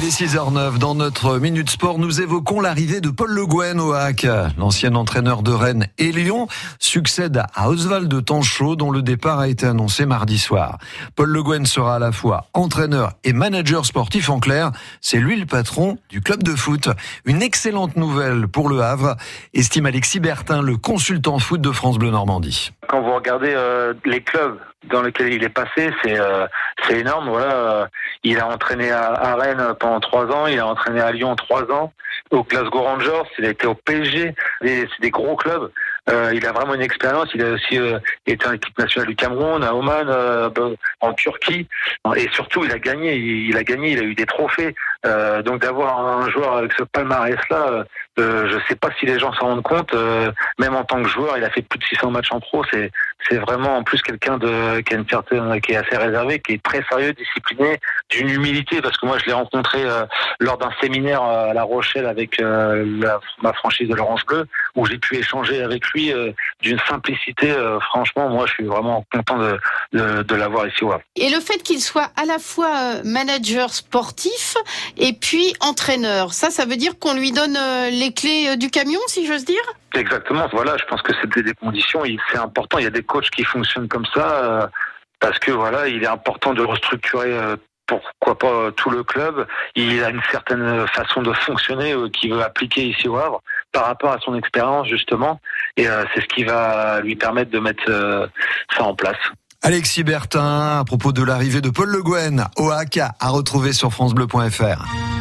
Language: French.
Il est 6h09. Dans notre Minute Sport, nous évoquons l'arrivée de Paul Le Guen au HAC. L'ancien entraîneur de Rennes et Lyon succède à Oswald Tanchot, dont le départ a été annoncé mardi soir. Paul Le Guen sera à la fois entraîneur et manager sportif en clair. C'est lui le patron du club de foot. Une excellente nouvelle pour le Havre, estime Alexis Bertin, le consultant foot de France Bleu Normandie. Quand vous regardez euh, les clubs dans lesquels il est passé, c'est euh, énorme. Voilà, euh, il a entraîné à, Rennes pendant trois ans, il a entraîné à Lyon trois ans, au Glasgow Rangers, il a été au PSG. C'est des gros clubs. Il a vraiment une expérience. Il a aussi été en équipe nationale du Cameroun, à Oman, en Turquie, et surtout il a gagné. Il, a gagné. Il a eu des trophées. Donc d'avoir un joueur avec ce palmarès-là, je ne sais pas si les gens s'en rendent compte. même en tant que joueur, il a fait plus de 600 matchs en pro. C'est c'est vraiment en plus quelqu'un de qui a une certaine, qui est assez réservé, qui est très sérieux, discipliné, d'une humilité. Parce que moi, je l'ai rencontré lors d'un séminaire à La Rochelle avec la, ma franchise de Laurence Bleu, où j'ai pu échanger avec lui euh, d'une simplicité. Euh, franchement, moi, je suis vraiment content de, de, de l'avoir ici Et le fait qu'il soit à la fois euh, manager sportif et puis entraîneur, ça, ça veut dire qu'on lui donne les clés du camion, si j'ose dire? Exactement. Voilà, je pense que c'était des conditions. C'est important. Il y a des qui fonctionnent comme ça parce que voilà, il est important de restructurer pourquoi pas tout le club. Il a une certaine façon de fonctionner qu'il veut appliquer ici au Havre par rapport à son expérience justement. Et euh, c'est ce qui va lui permettre de mettre euh, ça en place. Alexis Bertin, à propos de l'arrivée de Paul Le Guen au HAC, à retrouver sur francebleu.fr.